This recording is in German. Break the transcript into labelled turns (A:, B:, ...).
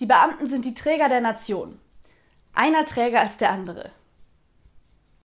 A: Die Beamten sind die Träger der Nation. Einer träger als der andere.